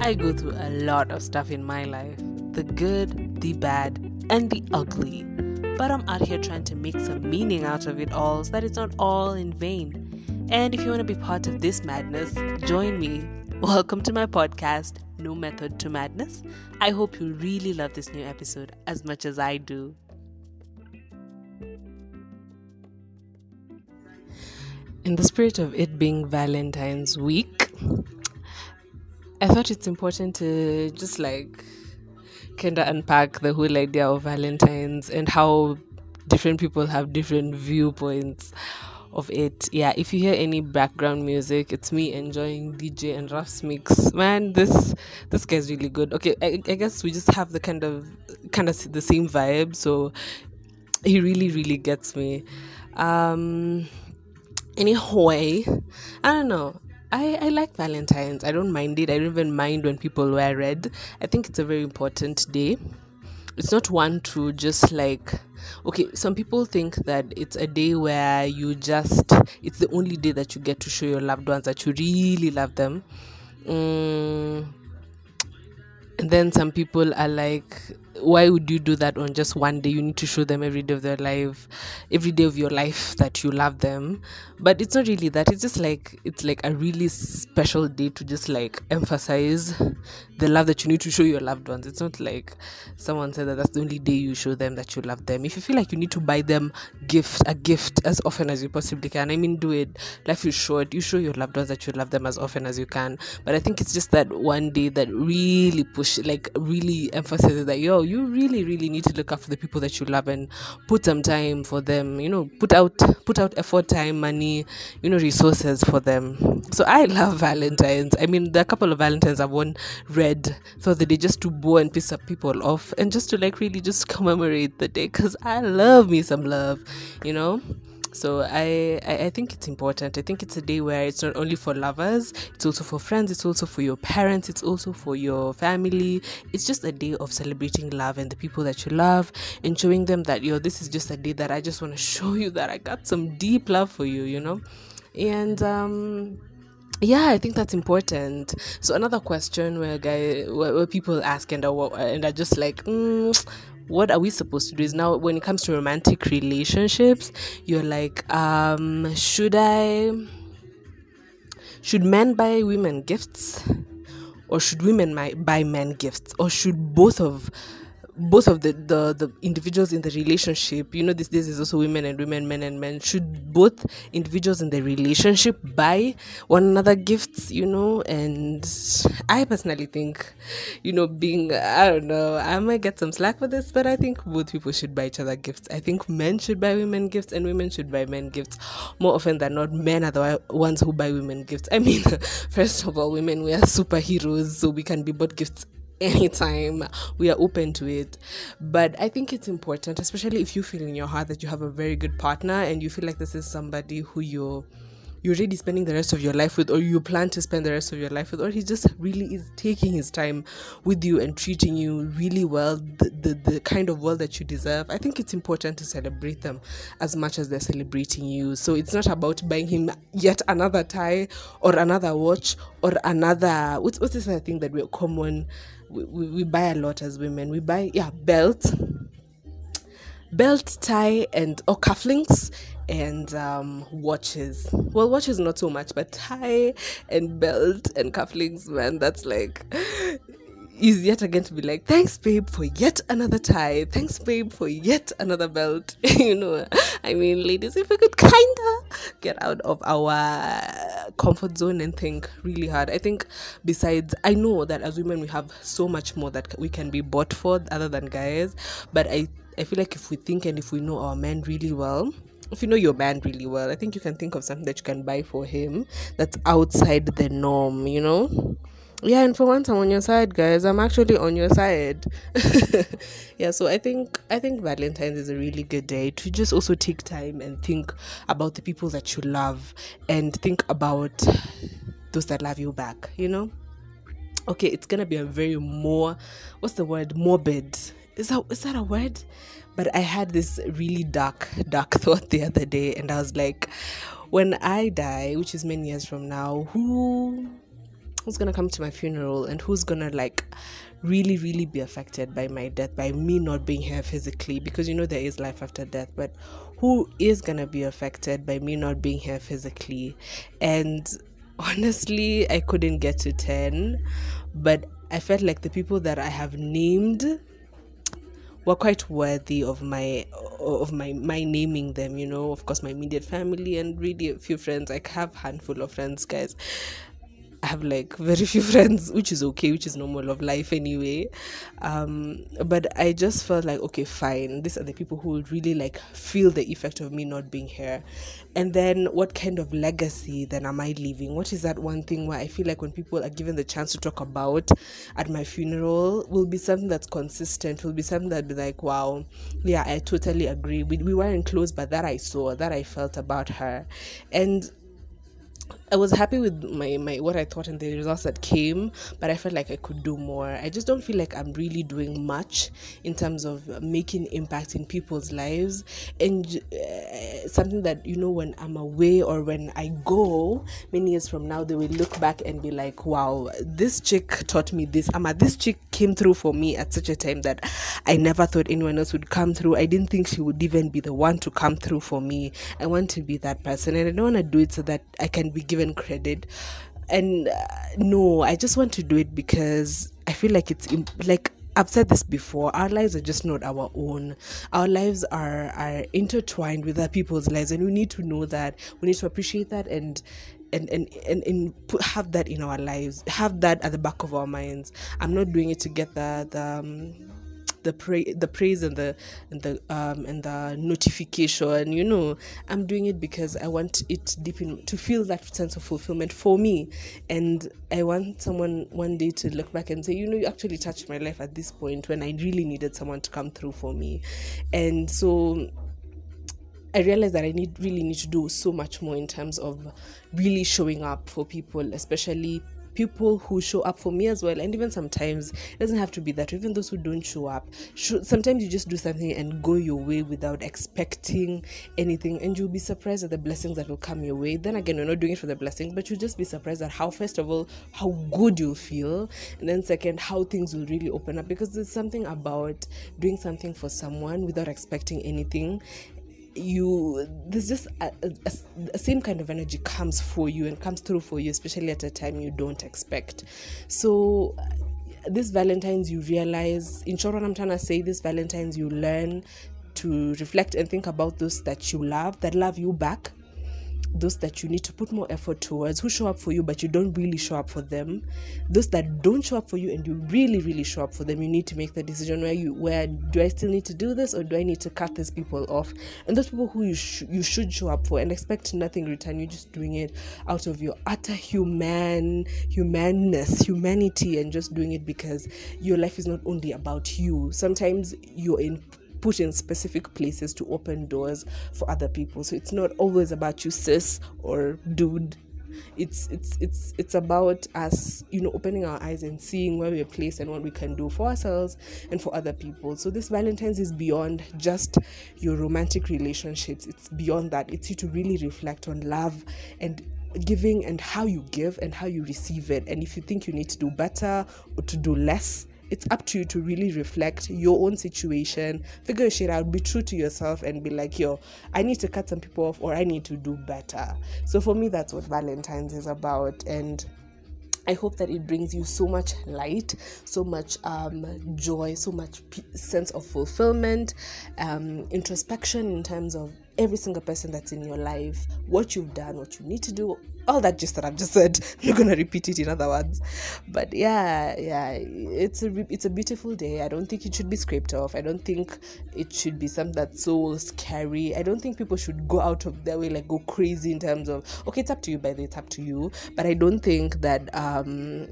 I go through a lot of stuff in my life the good, the bad, and the ugly. But I'm out here trying to make some meaning out of it all so that it's not all in vain. And if you want to be part of this madness, join me. Welcome to my podcast, No Method to Madness. I hope you really love this new episode as much as I do. In the spirit of it being Valentine's week, I thought it's important to just like kind of unpack the whole idea of Valentine's and how different people have different viewpoints of it. Yeah, if you hear any background music, it's me enjoying DJ and Ruff's mix. Man, this this guy's really good. Okay, I, I guess we just have the kind of kind of the same vibe, so he really really gets me. Um anyway, I don't know. I, I like Valentine's. I don't mind it. I don't even mind when people wear red. I think it's a very important day. It's not one to just like, okay, some people think that it's a day where you just, it's the only day that you get to show your loved ones that you really love them. Mm, and then some people are like, why would you do that on just one day? You need to show them every day of their life every day of your life that you love them. But it's not really that. It's just like it's like a really special day to just like emphasize the love that you need to show your loved ones. It's not like someone said that that's the only day you show them that you love them. If you feel like you need to buy them gift a gift as often as you possibly can i mean do it. Life is short. You show your loved ones that you love them as often as you can. But i think it's just that one day that really push like really emphasizes that yo you really really need to look after the people that you love and put some time for them you know put out put out effort time money you know resources for them. So i love valentines. I mean a couple of valentines i've won red for the day just to bore and piss up people off and just to like really just commemorate the day because i love me some love you know so I, I, I think it's important. I think it's a day where it's not only for lovers, it's also for friends, it's also for your parents, it's also for your family. It's just a day of celebrating love and the people that you love and showing them that yo, this is just a day that I just want to show you that I got some deep love for you, you know? And um yeah i think that's important so another question where guy where, where people ask and are, and are just like mm, what are we supposed to do is now when it comes to romantic relationships you're like um should i should men buy women gifts? Or should women buy men gifts? Or should both of both of the, the the individuals in the relationship you know these days is also women and women men and men should both individuals in the relationship buy one another gifts you know? And i personally think you know being i don't know i might get some slack for this but i think both people should buy each other gifts. I think men should buy women gifts and women should buy men gifts more often than not. Men are the ones who buy women gifts. I mean first of all women we are superheroes so we can be bought gifts anytime we are open to it. But i think it's important especially if you feel in your heart that you have a very good partner and you feel like this is somebody who you're you're really spending the rest of your life with or you plan to spend the rest of your life with or he just really is taking his time with you and treating you really well the, the, the kind of world that you deserve i think it's important to celebrate them as much as they're celebrating you. So it's not about buying him yet another tie or another watch or another what's, what's this other thing that we're common we, we, buy a lot as women we buy yeah belt belt tie and or cufflinks and um, watches. Well, watches not so much, but tie and belt and cufflinks, man, that's like is yet again to be like, thanks, babe, for yet another tie. Thanks, babe, for yet another belt. you know, I mean, ladies, if we could kind of get out of our comfort zone and think really hard. I think, besides, I know that as women, we have so much more that we can be bought for other than guys, but I, I feel like if we think and if we know our men really well, if you know your man really well, I think you can think of something that you can buy for him that's outside the norm, you know? Yeah, and for once I'm on your side, guys. I'm actually on your side. yeah, so I think I think Valentine's is a really good day to just also take time and think about the people that you love and think about those that love you back, you know? Okay, it's gonna be a very more what's the word? Morbid. Is that is that a word? But I had this really dark, dark thought the other day, and I was like, when I die, which is many years from now, who who's gonna come to my funeral and who's gonna like really really be affected by my death by me not being here physically because you know there is life after death but who is gonna be affected by me not being here physically? And honestly i couldn't get to 10 but i felt like the people that i have named were quite worthy of my of my my naming them you know? Of course my immediate family and really a few friends. Like have handful of friends guys I have like very few friends, which is okay, which is normal of life anyway. Um, but I just felt like, okay, fine. These are the people who really like feel the effect of me not being here. And then what kind of legacy then am I leaving? What is that one thing where I feel like when people are given the chance to talk about at my funeral will be something that's consistent, will be something that be like, wow, yeah, I totally agree. We, we weren't close, but that I saw, that I felt about her. And I was happy with my, my what I thought and the results that came, but I felt like I could do more. I just don't feel like I'm really doing much in terms of making impact in people's lives. And uh, something that you know, when I'm away or when I go many years from now, they will look back and be like, "Wow, this chick taught me this." Ama, this chick came through for me at such a time that I never thought anyone else would come through. I didn't think she would even be the one to come through for me. I want to be that person, and I don't want to do it so that I can be given given credit and uh, no i just want to do it because i feel like it's imp- like I've said this before. Our lives are just not our own. Our lives are are intertwined with other people's lives, and we need to know that. We need to appreciate that and and and and, and put, have that in our lives. Have that at the back of our minds. I'm not doing it to get the the. Um, the praise the praise and the and the um and the notification you know. I'm doing it because i want it deep in to feel that sense of fulfillment for me. And i want someone one day to look back and say you know you actually touched my life at this point when i really needed someone to come through for me. And so I realized that I need really need to do so much more in terms of really showing up for people, especially people who show up for me as well and even sometimes it doesn't have to be that even those who don't show up should, sometimes you just do something and go your way without expecting anything and you'll be surprised at the blessings that will come your way. Then again you're not doing it for the blessings but you'll just be surprised at how first of all how good you'll feel and then second how things will really open up because there's something about doing something for someone without expecting anything you there's just a, a, a, same kind of energy comes for you and comes through for you especially at a time you don't expect. So uh, this valentine's you realize in short what i'm trying to say this valentine's you learn to reflect and think about those that you love that love you back those that you need to put more effort towards, who show up for you but you don't really show up for them, those that don't show up for you and you really really show up for them, you need to make the decision where you where do I still need to do this or do I need to cut these people off? And those people who you sh- you should show up for and expect nothing in return, you're just doing it out of your utter human humanness, humanity, and just doing it because your life is not only about you. Sometimes you're in put in specific places to open doors for other people. So it's not always about you, sis or dude. It's it's it's it's about us, you know, opening our eyes and seeing where we're placed and what we can do for ourselves and for other people. So this Valentine's is beyond just your romantic relationships. It's beyond that. It's you to really reflect on love and giving and how you give and how you receive it. And if you think you need to do better or to do less, it's up to you to really reflect your own situation, figure shit out, be true to yourself, and be like, yo, I need to cut some people off or I need to do better. So for me, that's what Valentine's is about. And I hope that it brings you so much light, so much um, joy, so much p- sense of fulfillment, um, introspection in terms of every single person that's in your life, what you've done, what you need to do, all that just that I've just said. I'm not gonna repeat it in other words, but yeah, yeah, it's a it's a beautiful day. I don't think it should be scraped off. I don't think it should be something that's so scary. I don't think people should go out of their way like go crazy in terms of okay, it's up to you. By the way, it's up to you. But I don't think that um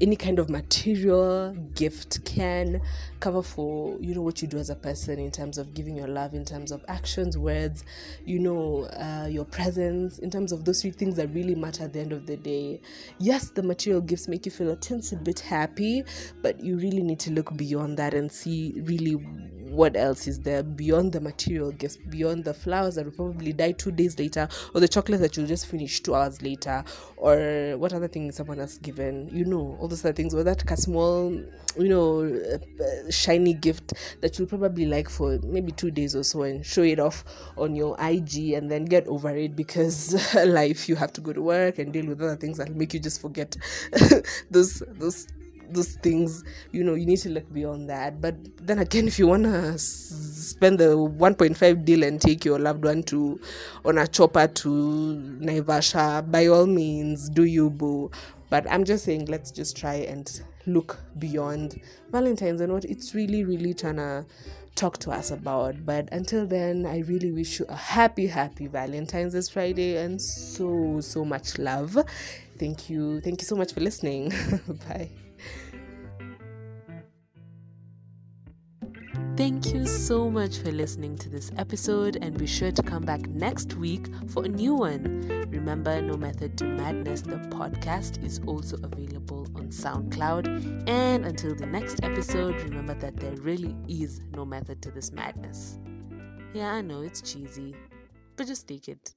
any kind of material gift can cover for you know what you do as a person in terms of giving your love in terms of actions words you know uh, your presence in terms of those three things that really matter at the end of the day. Yes the material gifts make you feel a teensy bit happy but you really need to look beyond that and see really what else is there beyond the material gifts, beyond the flowers that will probably die two days later, or the chocolate that you'll just finish two hours later, or what other thing someone has given, you know, all those other things, or that small, you know, uh, shiny gift that you'll probably like for maybe two days or so and show it off on your IG and then get over it because life you have to go to work and deal with other things that make you just forget those those those things. You know you need to look beyond that. But then again if you want to spend the 1.5 deal and take your loved one to on a chopper to naivasha by all means do you boo but i'm just saying let's just try and look beyond valentine's and what it's really really trying to talk to us about. But until then i really wish you a happy happy valentine's this friday and so so much love. Thank you. Thank you so much for listening. Bye Thank you so much for listening to this episode, and be sure to come back next week for a new one. Remember, No Method to Madness, the podcast, is also available on SoundCloud. And until the next episode, remember that there really is no method to this madness. Yeah, I know it's cheesy, but just take it.